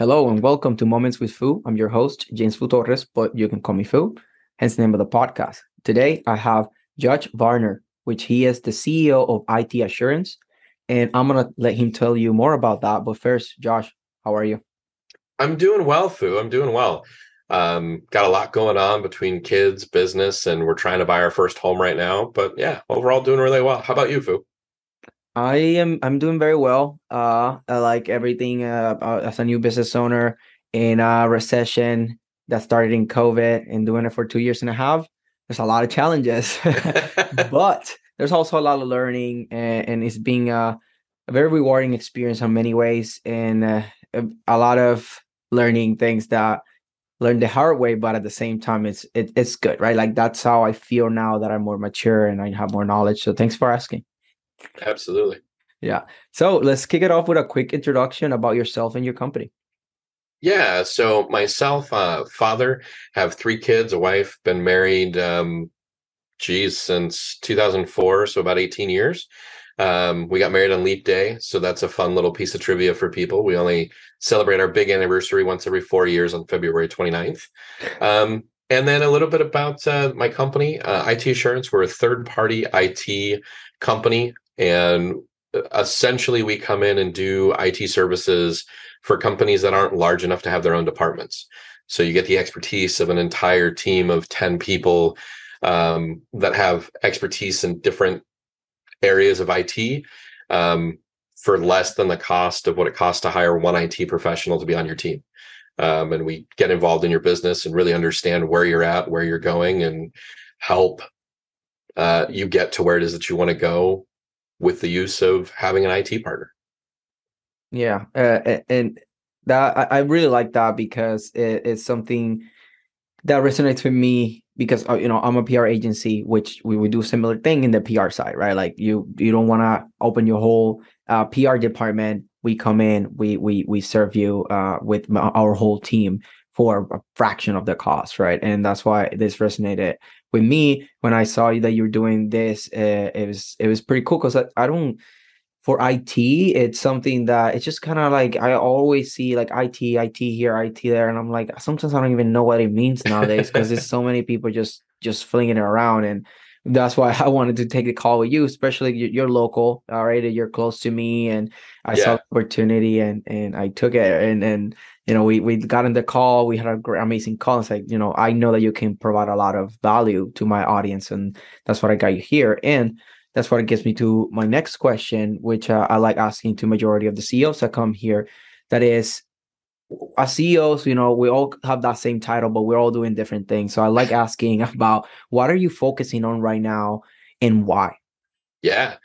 Hello and welcome to Moments with Foo. I'm your host, James Foo Torres, but you can call me Foo, hence the name of the podcast. Today I have Josh Varner, which he is the CEO of IT Assurance. And I'm gonna let him tell you more about that. But first, Josh, how are you? I'm doing well, Foo. I'm doing well. Um, got a lot going on between kids, business, and we're trying to buy our first home right now. But yeah, overall doing really well. How about you, Foo? I am I'm doing very well. Uh, I like everything uh, as a new business owner in a recession that started in COVID and doing it for two years and a half. There's a lot of challenges, but there's also a lot of learning, and, and it's being a, a, very rewarding experience in many ways, and uh, a lot of learning things that learned the hard way, but at the same time, it's it, it's good, right? Like that's how I feel now that I'm more mature and I have more knowledge. So thanks for asking. Absolutely. Yeah. So let's kick it off with a quick introduction about yourself and your company. Yeah. So myself, uh, father, have three kids, a wife, been married, um, geez, since 2004, so about 18 years. Um, we got married on Leap Day, so that's a fun little piece of trivia for people. We only celebrate our big anniversary once every four years on February 29th. Um, and then a little bit about uh, my company, uh, IT Assurance. We're a third party IT company and essentially we come in and do IT services for companies that aren't large enough to have their own departments. So you get the expertise of an entire team of 10 people um, that have expertise in different areas of IT um, for less than the cost of what it costs to hire one IT professional to be on your team. Um, and we get involved in your business and really understand where you're at, where you're going, and help uh, you get to where it is that you want to go with the use of having an IT partner. Yeah, uh, and that I really like that because it, it's something that resonates with me because uh, you know I'm a PR agency, which we would do similar thing in the PR side, right? Like you you don't want to open your whole uh, PR department. We come in, we we we serve you uh, with our whole team for a fraction of the cost, right? And that's why this resonated with me when I saw you that you're doing this. Uh, it was it was pretty cool because I, I don't for IT, it's something that it's just kind of like I always see like IT, IT here, IT there, and I'm like sometimes I don't even know what it means nowadays because there's so many people just just flinging it around, and that's why I wanted to take a call with you, especially you're, you're local, all right, you're close to me, and I yeah. saw the opportunity and and I took it, and and you know, we we got in the call. We had a great, amazing call. It's like, you know, I know that you can provide a lot of value to my audience, and that's what I got you here. And that's what gets me to my next question, which uh, I like asking to majority of the CEOs that come here. That is, as CEOs, you know, we all have that same title, but we're all doing different things. So I like asking about what are you focusing on right now and why? Yeah.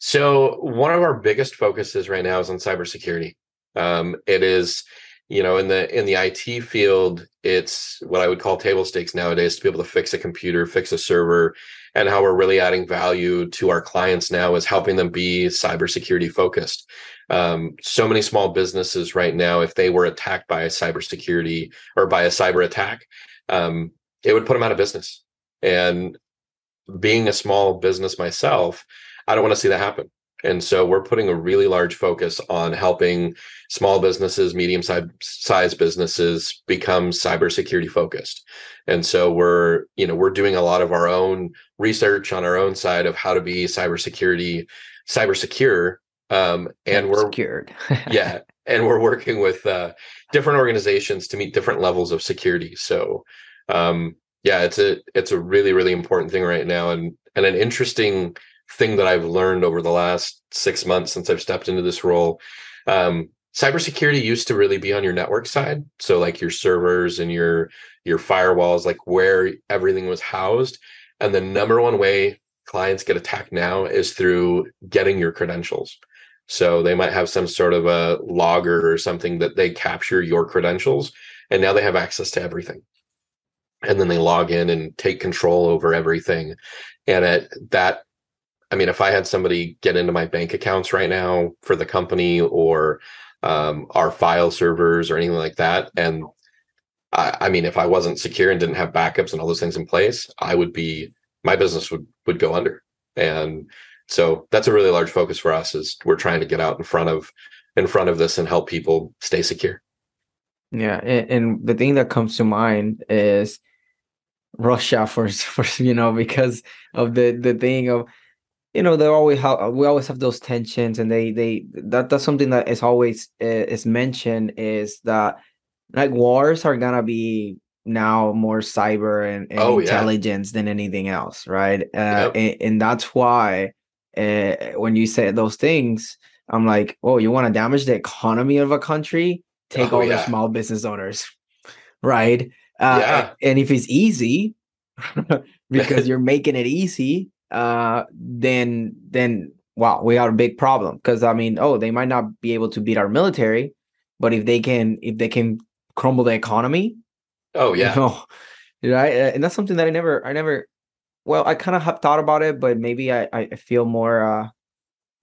So one of our biggest focuses right now is on cybersecurity. Um, it is you know in the in the IT field it's what I would call table stakes nowadays to be able to fix a computer fix a server. And how we're really adding value to our clients now is helping them be cybersecurity focused. Um, so many small businesses right now if they were attacked by a cybersecurity or by a cyber attack um, it would put them out of business. And being a small business myself I don't want to see that happen and so we're putting a really large focus on helping small businesses, medium sized businesses become cybersecurity focused. And so we're, you know, we're doing a lot of our own research on our own side of how to be cybersecurity, cyber secure. Um, and we're secured. yeah. And we're working with uh, different organizations to meet different levels of security. So um, yeah, it's a it's a really, really important thing right now and and an interesting thing that I've learned over the last six months since I've stepped into this role. Um, cybersecurity used to really be on your network side, so like your servers and your your firewalls, like where everything was housed. And the number one way clients get attacked now is through getting your credentials. So they might have some sort of a logger or something that they capture your credentials, and now they have access to everything. And then they log in and take control over everything. And at that, I mean, if I had somebody get into my bank accounts right now for the company or um, our file servers or anything like that, and I, I mean, if I wasn't secure and didn't have backups and all those things in place, I would be my business would would go under. And so that's a really large focus for us is we're trying to get out in front of in front of this and help people stay secure. Yeah, and, and the thing that comes to mind is Russia for for you know because of the the thing of you know they always have we always have those tensions and they they that that's something that is always uh, is mentioned is that like wars are gonna be now more cyber and, and Oh, yeah. intelligence than anything else right uh, Yep. and, and that's why uh, when you say those things i'm like oh you want to damage the economy of a country take Oh, all the small business owners right uh, Yeah. and if it's easy because you're making it easy uh then then wow we got a big problem. Because i mean oh they might not be able to beat our military but if they can if they can crumble the economy Oh you yeah. know, right? Uh, and that's something that i never i never well i kind of have thought about it but maybe i i feel more uh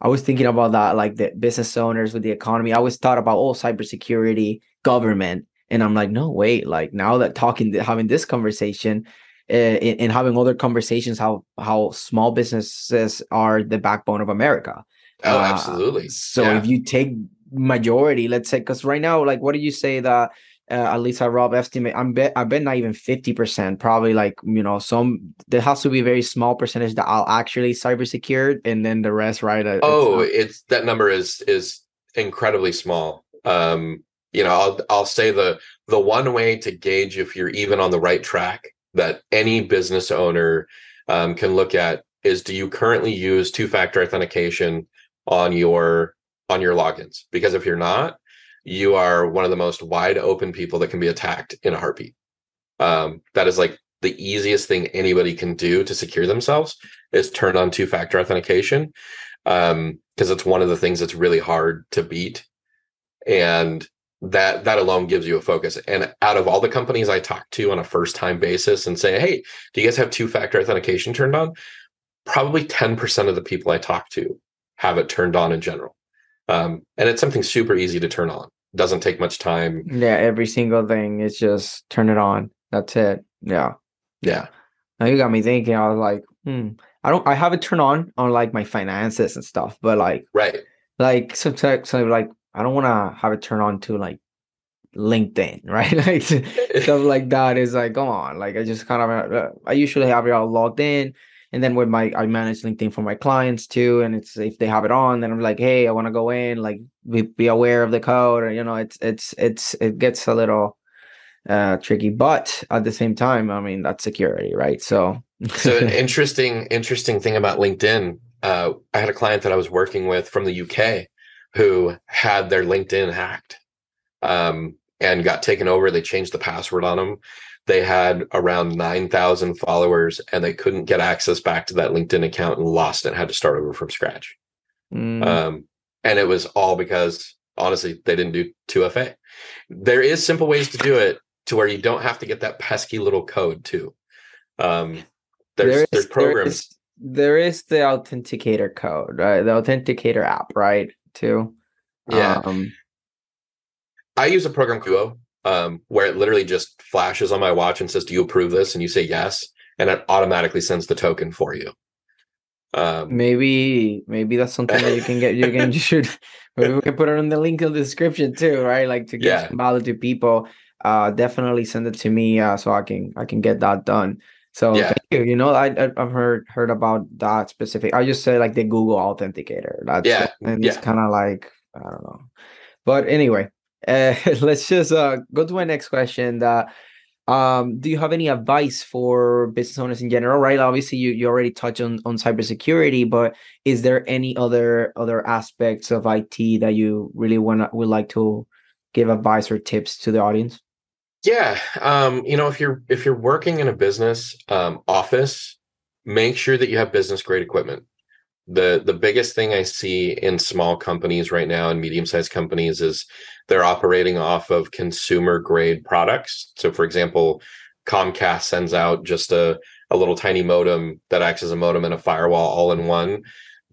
i was thinking about that like the business owners with the economy. I always thought about oh cybersecurity government. And i'm like no wait like now that talking having this conversation uh, and, and having other conversations how how small businesses are the backbone of america Oh, Uh, absolutely. so Yeah. if you take majority, let's say, because right now, like, what do you say that uh, at least I Rob estimate? I'm bet I bet not even fifty percent. Probably like you know some there has to be a very small percentage that I'll actually cyber secured, and then the rest, right? uh, it's oh not- it's that number is is incredibly small um you know i'll i'll say the the one way to gauge if you're even on the right track that any business owner um, can look at is do you currently use two factor authentication on your on your logins? Because if you're not you are one of the most wide open people that can be attacked in a heartbeat. Um, that is like the easiest thing anybody can do to secure themselves is turn on two factor authentication um because it's one of the things that's really hard to beat. And that that alone gives you a focus and out of all the companies i talk to on a first time basis and say hey do you guys have two factor authentication turned on probably 10% of the people i talk to have it turned on in general um, and it's something super easy to turn on doesn't take much time yeah, every single thing is just turn it on. That's it. Yeah. yeah Now you got me thinking. I was like, hmm. I don't. I have it turned on on like my finances and stuff, but like right like sometimes so like I don't want to have it turn on to like LinkedIn, right? like stuff like that is like, come on, like I just kind of uh, I usually have it all logged in, and then with my I manage LinkedIn for my clients too, and it's if they have it on, then I'm like, hey, I want to go in, like be, be aware of the code, or you know, it's it's it's it gets a little uh tricky, but at the same time, I mean that's security, right? So so an interesting interesting thing about linkedin uh, i had a client that i was working with from the uk who had their linkedin hacked um, and got taken over. They changed the password on them they had around 9000 followers and they couldn't get access back to that linkedin account and lost it had to start over from scratch. Mm, um, and it was all because honestly they didn't do 2fa there is simple ways to do it to where you don't have to get that pesky little code too. Um, there's there there's programs. There is, there is the authenticator code, right? The authenticator app, right? Too. Yeah. Um, I use a program Duo, um, where it literally just flashes on my watch and says, "Do you approve this?" And you say yes, and it automatically sends the token for you. Um, maybe maybe that's something that you can get. You can you should maybe we can put it in the link in the description too, right? Like to give Yeah. some value to people. Uh, definitely send it to me, uh, so I can I can get that done. So Yeah. thank you. You know, I I've heard heard about that specific. I just say like the Google Authenticator. That's Yeah, and it's kind of like I don't know. But anyway, uh, let's just uh go to my next question. That um, do you have any advice for business owners in general? Right, obviously you you already touched on on cybersecurity, but is there any other other aspects of IT that you really want would like to give advice or tips to the audience? Yeah, um, you know, if you're if you're working in a business um, office, make sure that you have business grade equipment. the the biggest thing I see in small companies right now and medium sized companies is they're operating off of consumer grade products. So, for example, Comcast sends out just a a little tiny modem that acts as a modem and a firewall all in one.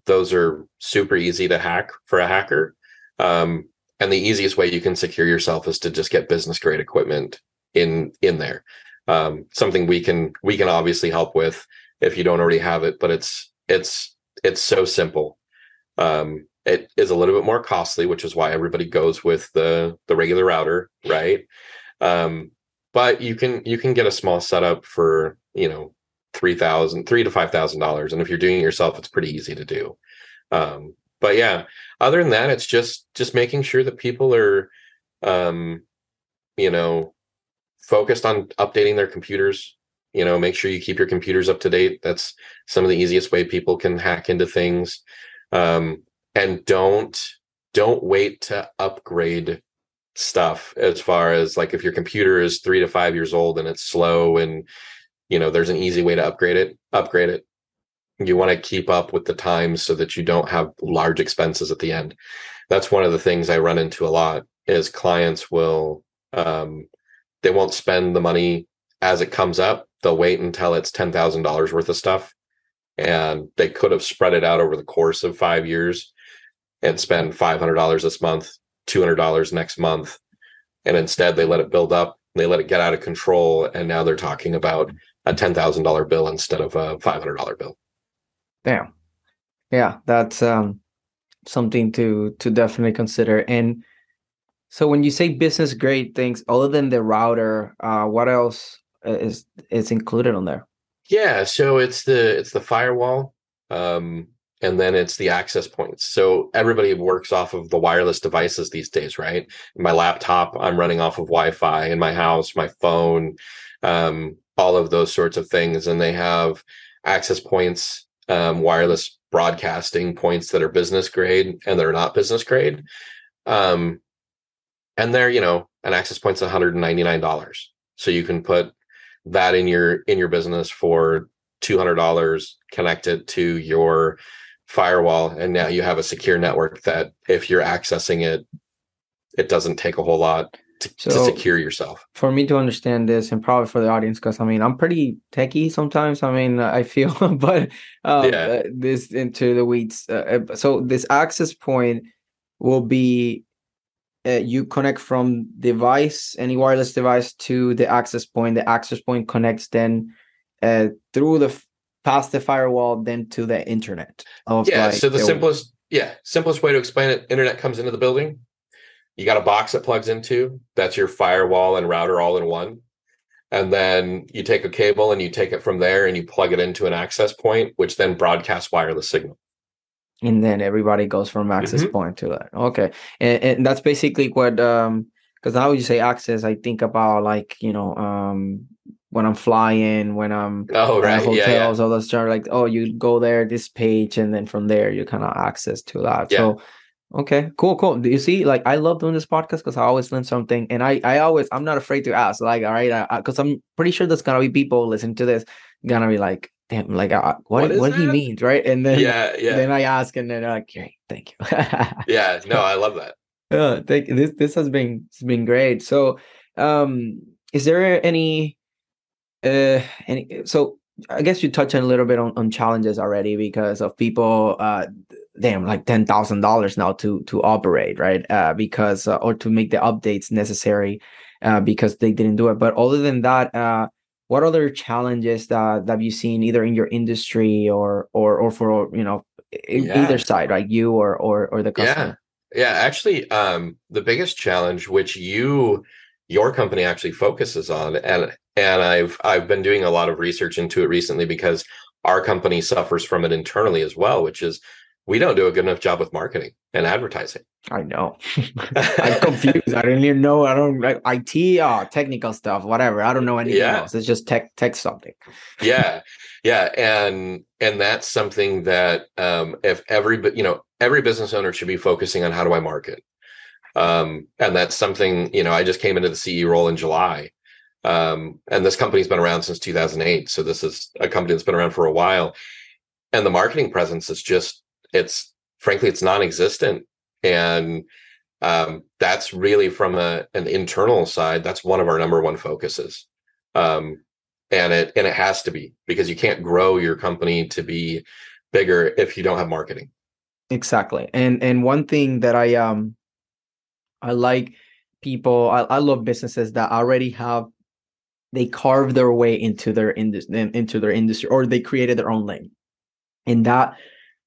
Those are super easy to hack for a hacker. Um, and the easiest way you can secure yourself is to just get business grade equipment in in there. Um, something we can we can obviously help with if you don't already have it, but it's it's it's so simple. Um, it is a little bit more costly, which is why everybody goes with the the regular router, right? Um, but you can you can get a small setup for you know three thousand, three to five thousand dollars, and if you're doing it yourself, it's pretty easy to do. Um, but yeah, other than that, it's just just making sure that people are, um, you know, focused on updating their computers. You know, make sure you keep your computers up to date. That's some of the easiest way people can hack into things. Um, and don't don't wait to upgrade stuff as far as like if your computer is three to five years old and it's slow and you know there's an easy way to upgrade it upgrade it you want to keep up with the times so that you don't have large expenses at the end that's one of the things i run into a lot is clients will um, they won't spend the money as it comes up they'll wait until it's $10000 worth of stuff and they could have spread it out over the course of five years and spend $500 this month $200 next month and instead they let it build up they let it get out of control and now they're talking about a $10,000 bill instead of a $500 bill. Damn. Yeah, that's um something to to definitely consider. And so when you say business grade things other than the router, uh what else is is included on there? Yeah, so it's the it's the firewall um and then it's the access points. So everybody works off of the wireless devices these days, right? My laptop, I'm running off of Wi-Fi in my house, my phone, um, all of those sorts of things. And they have access points, um, wireless broadcasting points that are business grade and that are not business grade. Um, and they're, you know, an access point's $199. So you can put that in your in your business for $200 connected to your firewall and now you have a secure network that if you're accessing it it doesn't take a whole lot to, so, to secure yourself. For me to understand this, and probably for the audience, because I mean, I'm pretty techie sometimes. I mean, I feel, but um, yeah. Uh, this into the weeds. Uh, uh, so this access point will be uh, you connect from device, any wireless device, to the access point. The access point connects then uh, through the past the firewall, then to the internet. yeah. Like so the, the simplest, yeah, simplest way to explain it: internet comes into the building you got a box that plugs into that's your firewall and router all in one? And then you take a cable and you take it from there and you plug it into an access point which then broadcasts wireless signal. And then everybody goes from access mm-hmm. point to that okay. And, and that's basically what um because now you say access i think about like you know um when i'm flying when i'm oh right. Hotels yeah, yeah. all those stuff like oh you go there this page and then from there you kind of access to that. Yeah. so Okay, cool, cool. Do you see? Like, I love doing this podcast because I always learn something, and I, I always, I'm not afraid to ask. Like, all right, because I'm pretty sure there's gonna be people listening to this, gonna be like, damn, like, uh, what, what, what he means, right? And then, yeah, yeah. Then I ask, and then they're like, great, thank you. yeah, no, I love that. Yeah, thank this. This has been, it's been great. So, um, is there any, uh, any? So, I guess you touched on a little bit on, on challenges already because of people, uh damn like ten thousand dollars now to to operate right? Uh, because uh, or to make the updates necessary uh, because they didn't do it. But other than that uh, what other challenges that, that have you seen either in your industry or or or for you know yeah. either side like you or or or the customer? Yeah yeah actually um the biggest challenge which you your company actually focuses on and and i've i've been doing a lot of research into it recently because our company suffers from it internally as well which is we don't do a good enough job with marketing and advertising. I know. I'm confused. I don't even know. I don't like IT, uh, technical stuff, whatever. I don't know anything yeah. else. It's just tech, tech something. yeah, yeah, and and that's something that um, if every you know every business owner should be focusing on how do I market, um, and that's something you know I just came into the CEO role in July, um, and this company's been around since 2008. So this is a company that's been around for a while, and the marketing presence is just it's frankly it's non-existent. And um, that's really from a an internal side that's one of our number one focuses. Um, and it and it has to be because you can't grow your company to be bigger if you don't have marketing. Exactly. And and one thing that i um i like people i, I love businesses that already have they carve their way into their industry into their industry or they created their own lane. And that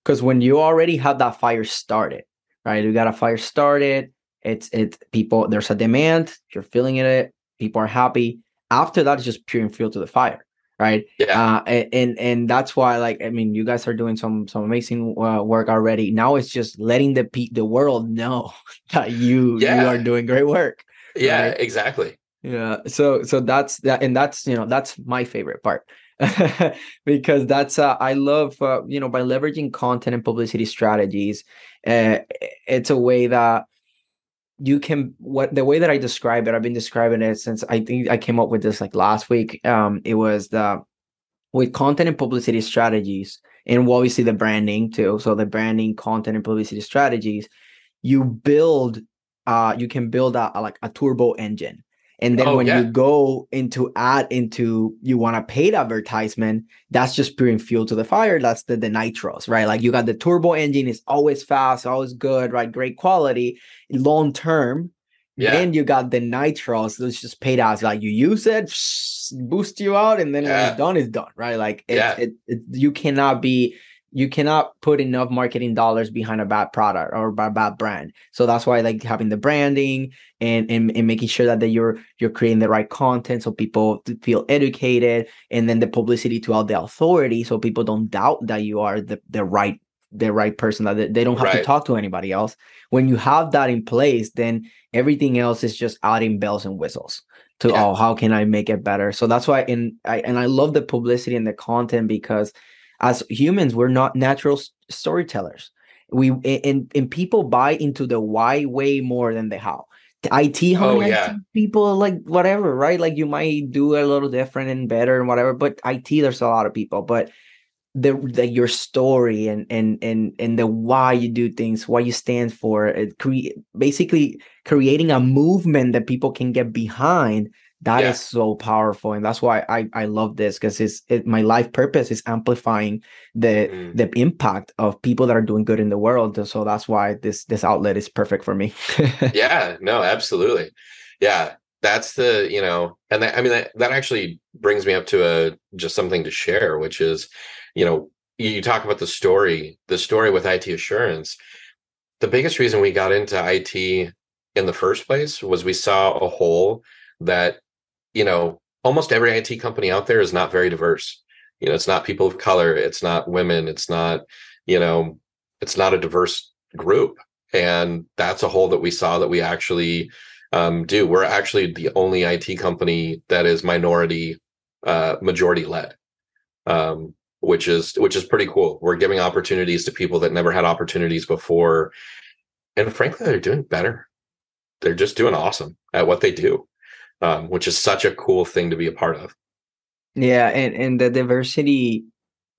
because when you already have that fire started right? You got a fire started it's it people there's a demand you're feeling it people are happy. After that it's just pure and fuel to the fire right? Yeah. Uh, and and that's why like i mean you guys are doing some some amazing uh, work already. Now it's just letting the pe- the world know that you Yeah. you are doing great work yeah right. exactly. Yeah so so that's that and that's you know that's my favorite part because that's uh, i love uh, you know by leveraging content and publicity strategies uh, it's a way that you can what the way that i describe it i've been describing it since i think i came up with this like last week um it was the with content and publicity strategies and obviously the branding too so the branding content and publicity strategies you build uh you can build a, a like a turbo engine and then Oh, when yeah. you go into add into you want a paid advertisement that's just putting fuel to the fire that's the, the nitros right like you got the turbo engine is always fast always good right great quality long term Yeah. then you got the nitros that's just paid ads like you use it boost you out and then when it's done it's done right like it, Yeah. it, it you cannot be you cannot put enough marketing dollars behind a bad product or a bad brand. So that's why I like having the branding and, and and making sure that, that you're you're creating the right content so people feel educated and then the publicity to all the authority so people don't doubt that you are the, the right the right person that they, don't have to talk to anybody else. When you have that in place then everything else is just adding bells and whistles to Yeah. oh how can i make it better? So that's why in i and i love the publicity and the content because as humans we're not natural s- storytellers we and and people buy into the why way more than the how IT, how Oh, yeah. IT people like whatever, right? Like you might do a little different and better and whatever, but IT there's a lot of people, but the, the your story and and and and the why you do things, why you stand for it, create basically creating a movement that people can get behind. That is Yeah. so powerful, and that's why I I love this because it's it, my life purpose is amplifying the Mm. the impact of people that are doing good in the world. So that's why this this outlet is perfect for me. yeah no absolutely yeah that's the you know and that, i mean that, that actually brings me up to a just something to share which is you know you talk about the story the story with it assurance the biggest reason we got into it in the first place was we saw a hole that you know almost every it company out there is not very diverse you know it's not people of color it's not women it's not you know it's not a diverse group and that's a hole that we saw that we actually um, do. We're actually the only IT company that is minority uh, majority led, um, which is which is pretty cool. We're giving opportunities to people that never had opportunities before, and frankly, they're doing better. They're just doing awesome at what they do, um, which is such a cool thing to be a part of. Yeah, and and the diversity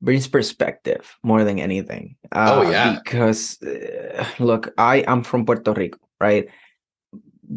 brings perspective more than anything. Oh, Uh, yeah. because uh, look, I am from Puerto Rico, right?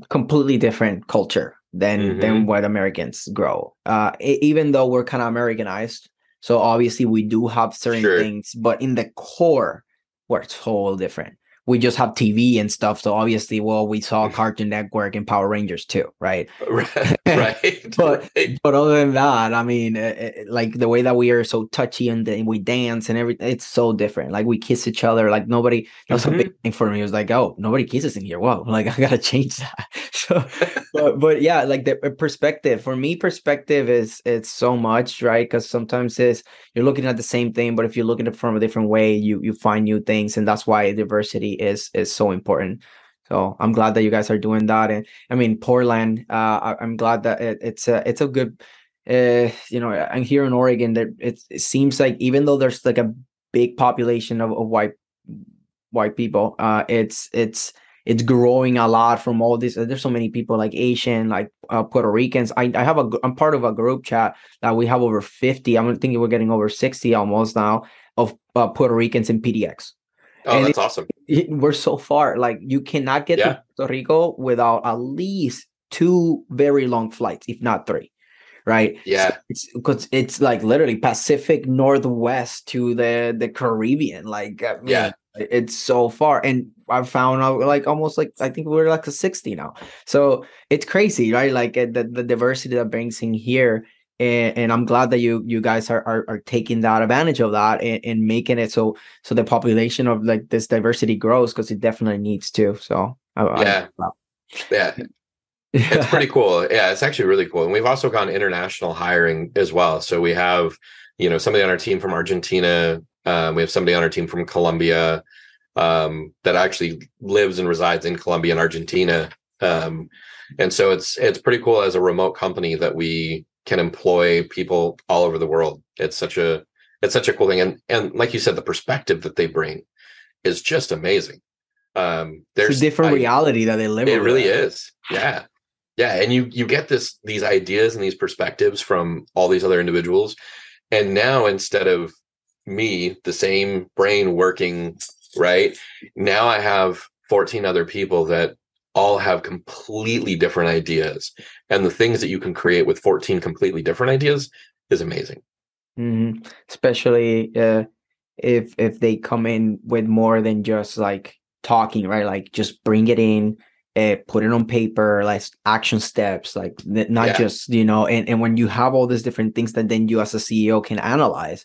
Completely different culture than than Mhm. what Americans grow. Uh, even though we're kind of Americanized, so obviously we do have certain Sure. things, but in the core, we're totally different. We just have TV and stuff, so obviously, well, we saw Cartoon Network and Power Rangers too, right? right, But- right. But other than that, I mean, uh, uh, like the way that we are so touchy and then we dance and everything, it's so different. Like we kiss each other. Like nobody. That was a big thing for me. It was like, oh, nobody kisses in here. Whoa, like I gotta change that. So, but but yeah, like the perspective for me, perspective is it's so much right because sometimes it's you're looking at the same thing, but if you look at it from a different way, you you find new things, and that's why diversity is is so important. So I'm glad that you guys are doing that, and I mean Portland. Uh, I, I'm glad that it, it's a it's a good. Uh, you know, I'm here in Oregon. That it, it seems like even though there's like a big population of, of white white people, uh, it's it's it's growing a lot from all this. There's so many people like Asian, like uh, Puerto Ricans. I, I have a I'm part of a group chat that we have over 50. I'm thinking we're getting over 60 almost now of uh, Puerto Ricans in PDX. Oh, and that's it, awesome. It, we're so far. Like you cannot get yeah. to Puerto Rico without at least two very long flights, if not three. Right. Yeah. So it's because it's like literally Pacific Northwest to the the Caribbean. Like I mean, yeah, it's so far. And I found out like almost like I think we're like a 60 now. So it's crazy, right? Like eh, the, the diversity that brings in here and, and, I'm glad that you you guys are are, are taking that advantage of that and, and, making it so so the population of like this diversity grows because it definitely needs to. So yeah, I, yeah, it's pretty cool. Yeah, it's actually really cool, and we've also gone international hiring as well. So we have you know somebody on our team from Argentina. Um, we have somebody on our team from Colombia um, that actually lives and resides in Colombia and Argentina. Um, and so it's it's pretty cool as a remote company that we can employ people all over the world. It's such a it's such a cool thing, and and like you said, the perspective that they bring is just amazing. Um, there's it's a different I, reality that they live. In. It really is. Yeah, yeah, and you you get this these ideas and these perspectives from all these other individuals, and now instead of me, the same brain working right now, I have 14 other people that all have completely different ideas and the things that you can create with 14 completely different ideas is amazing mm-hmm. especially uh, if if they come in with more than just like talking right like just bring it in uh, put it on paper like action steps like not yeah. just you know and, and when you have all these different things that then you as a ceo can analyze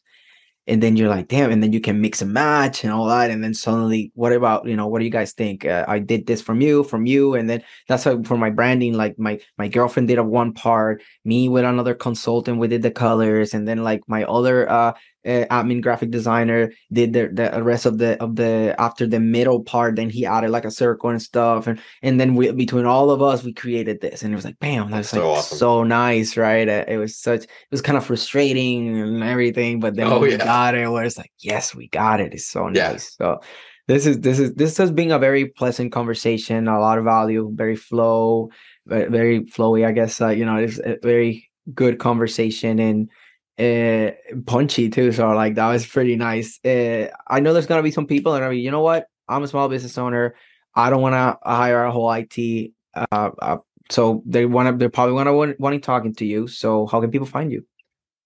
and then you're like damn and then you can mix and match and all that and then suddenly what about you know what do you guys think? Uh, i did this from you from you and then that's for my branding like my my girlfriend did a one part me with another consultant we did the colors and then like my other uh uh, admin graphic designer did the, the rest of the of the after the middle part then he added like a circle and stuff and and then we between all of us we created this and it was like bam that's like so, awesome. so nice right uh, it was such it was kind of frustrating and everything but then oh, we yeah. got it where it's like yes we got it it's so yeah. nice so this is this is this has been a very pleasant conversation a lot of value very flow very, very flowy i guess uh, you know it's a very good conversation and uh, punchy too. So like that was pretty nice. Uh, I know there's gonna be some people that are, you know what? I'm a small business owner. I don't want to hire a whole IT. Uh, uh, so they want to. They're probably want to want, wanting talking to you. So how can people find you?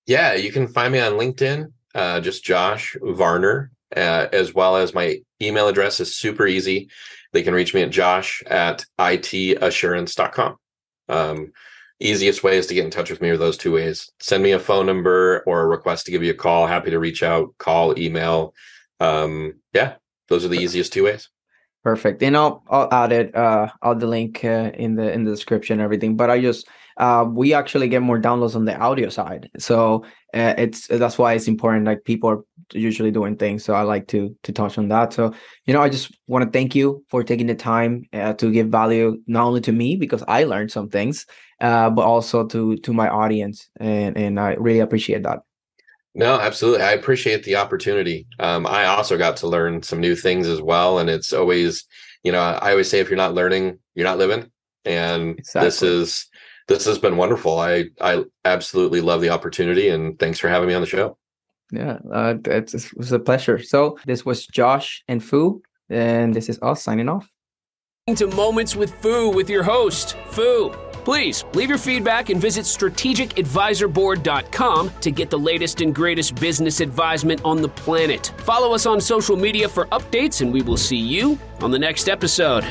Yeah, you can find me on LinkedIn. Uh, just Josh Varner, uh, as well as my email address is super easy. They can reach me at josh at itassurance.com. Um, easiest way is to get in touch with me are those two ways. Send me a phone number or a request to give you a call. Happy to reach out, call, email. Um, yeah, those are the easiest two ways. Perfect. And I'll I'll add it. Uh, I'll the link uh, in the in the description and everything. But I just uh, we actually get more downloads on the audio side, so uh, it's that's why it's important. Like people are usually doing things, so I like to to touch on that. So you know, I just want to thank you for taking the time uh, to give value not only to me because I learned some things, uh, but also to to my audience, and and I really appreciate that. No, absolutely. I appreciate the opportunity. Um, I also got to learn some new things as well, and it's always, you know, I always say if you're not learning, you're not living, and exactly. this is this has been wonderful. I I absolutely love the opportunity, and thanks for having me on the show. Yeah, uh, it was a pleasure. So this was Josh and Foo, and this is us signing off. To Moments with Foo with your host, Foo. Please leave your feedback and visit strategicadvisorboard.com to get the latest and greatest business advisement on the planet. Follow us on social media for updates, and we will see you on the next episode.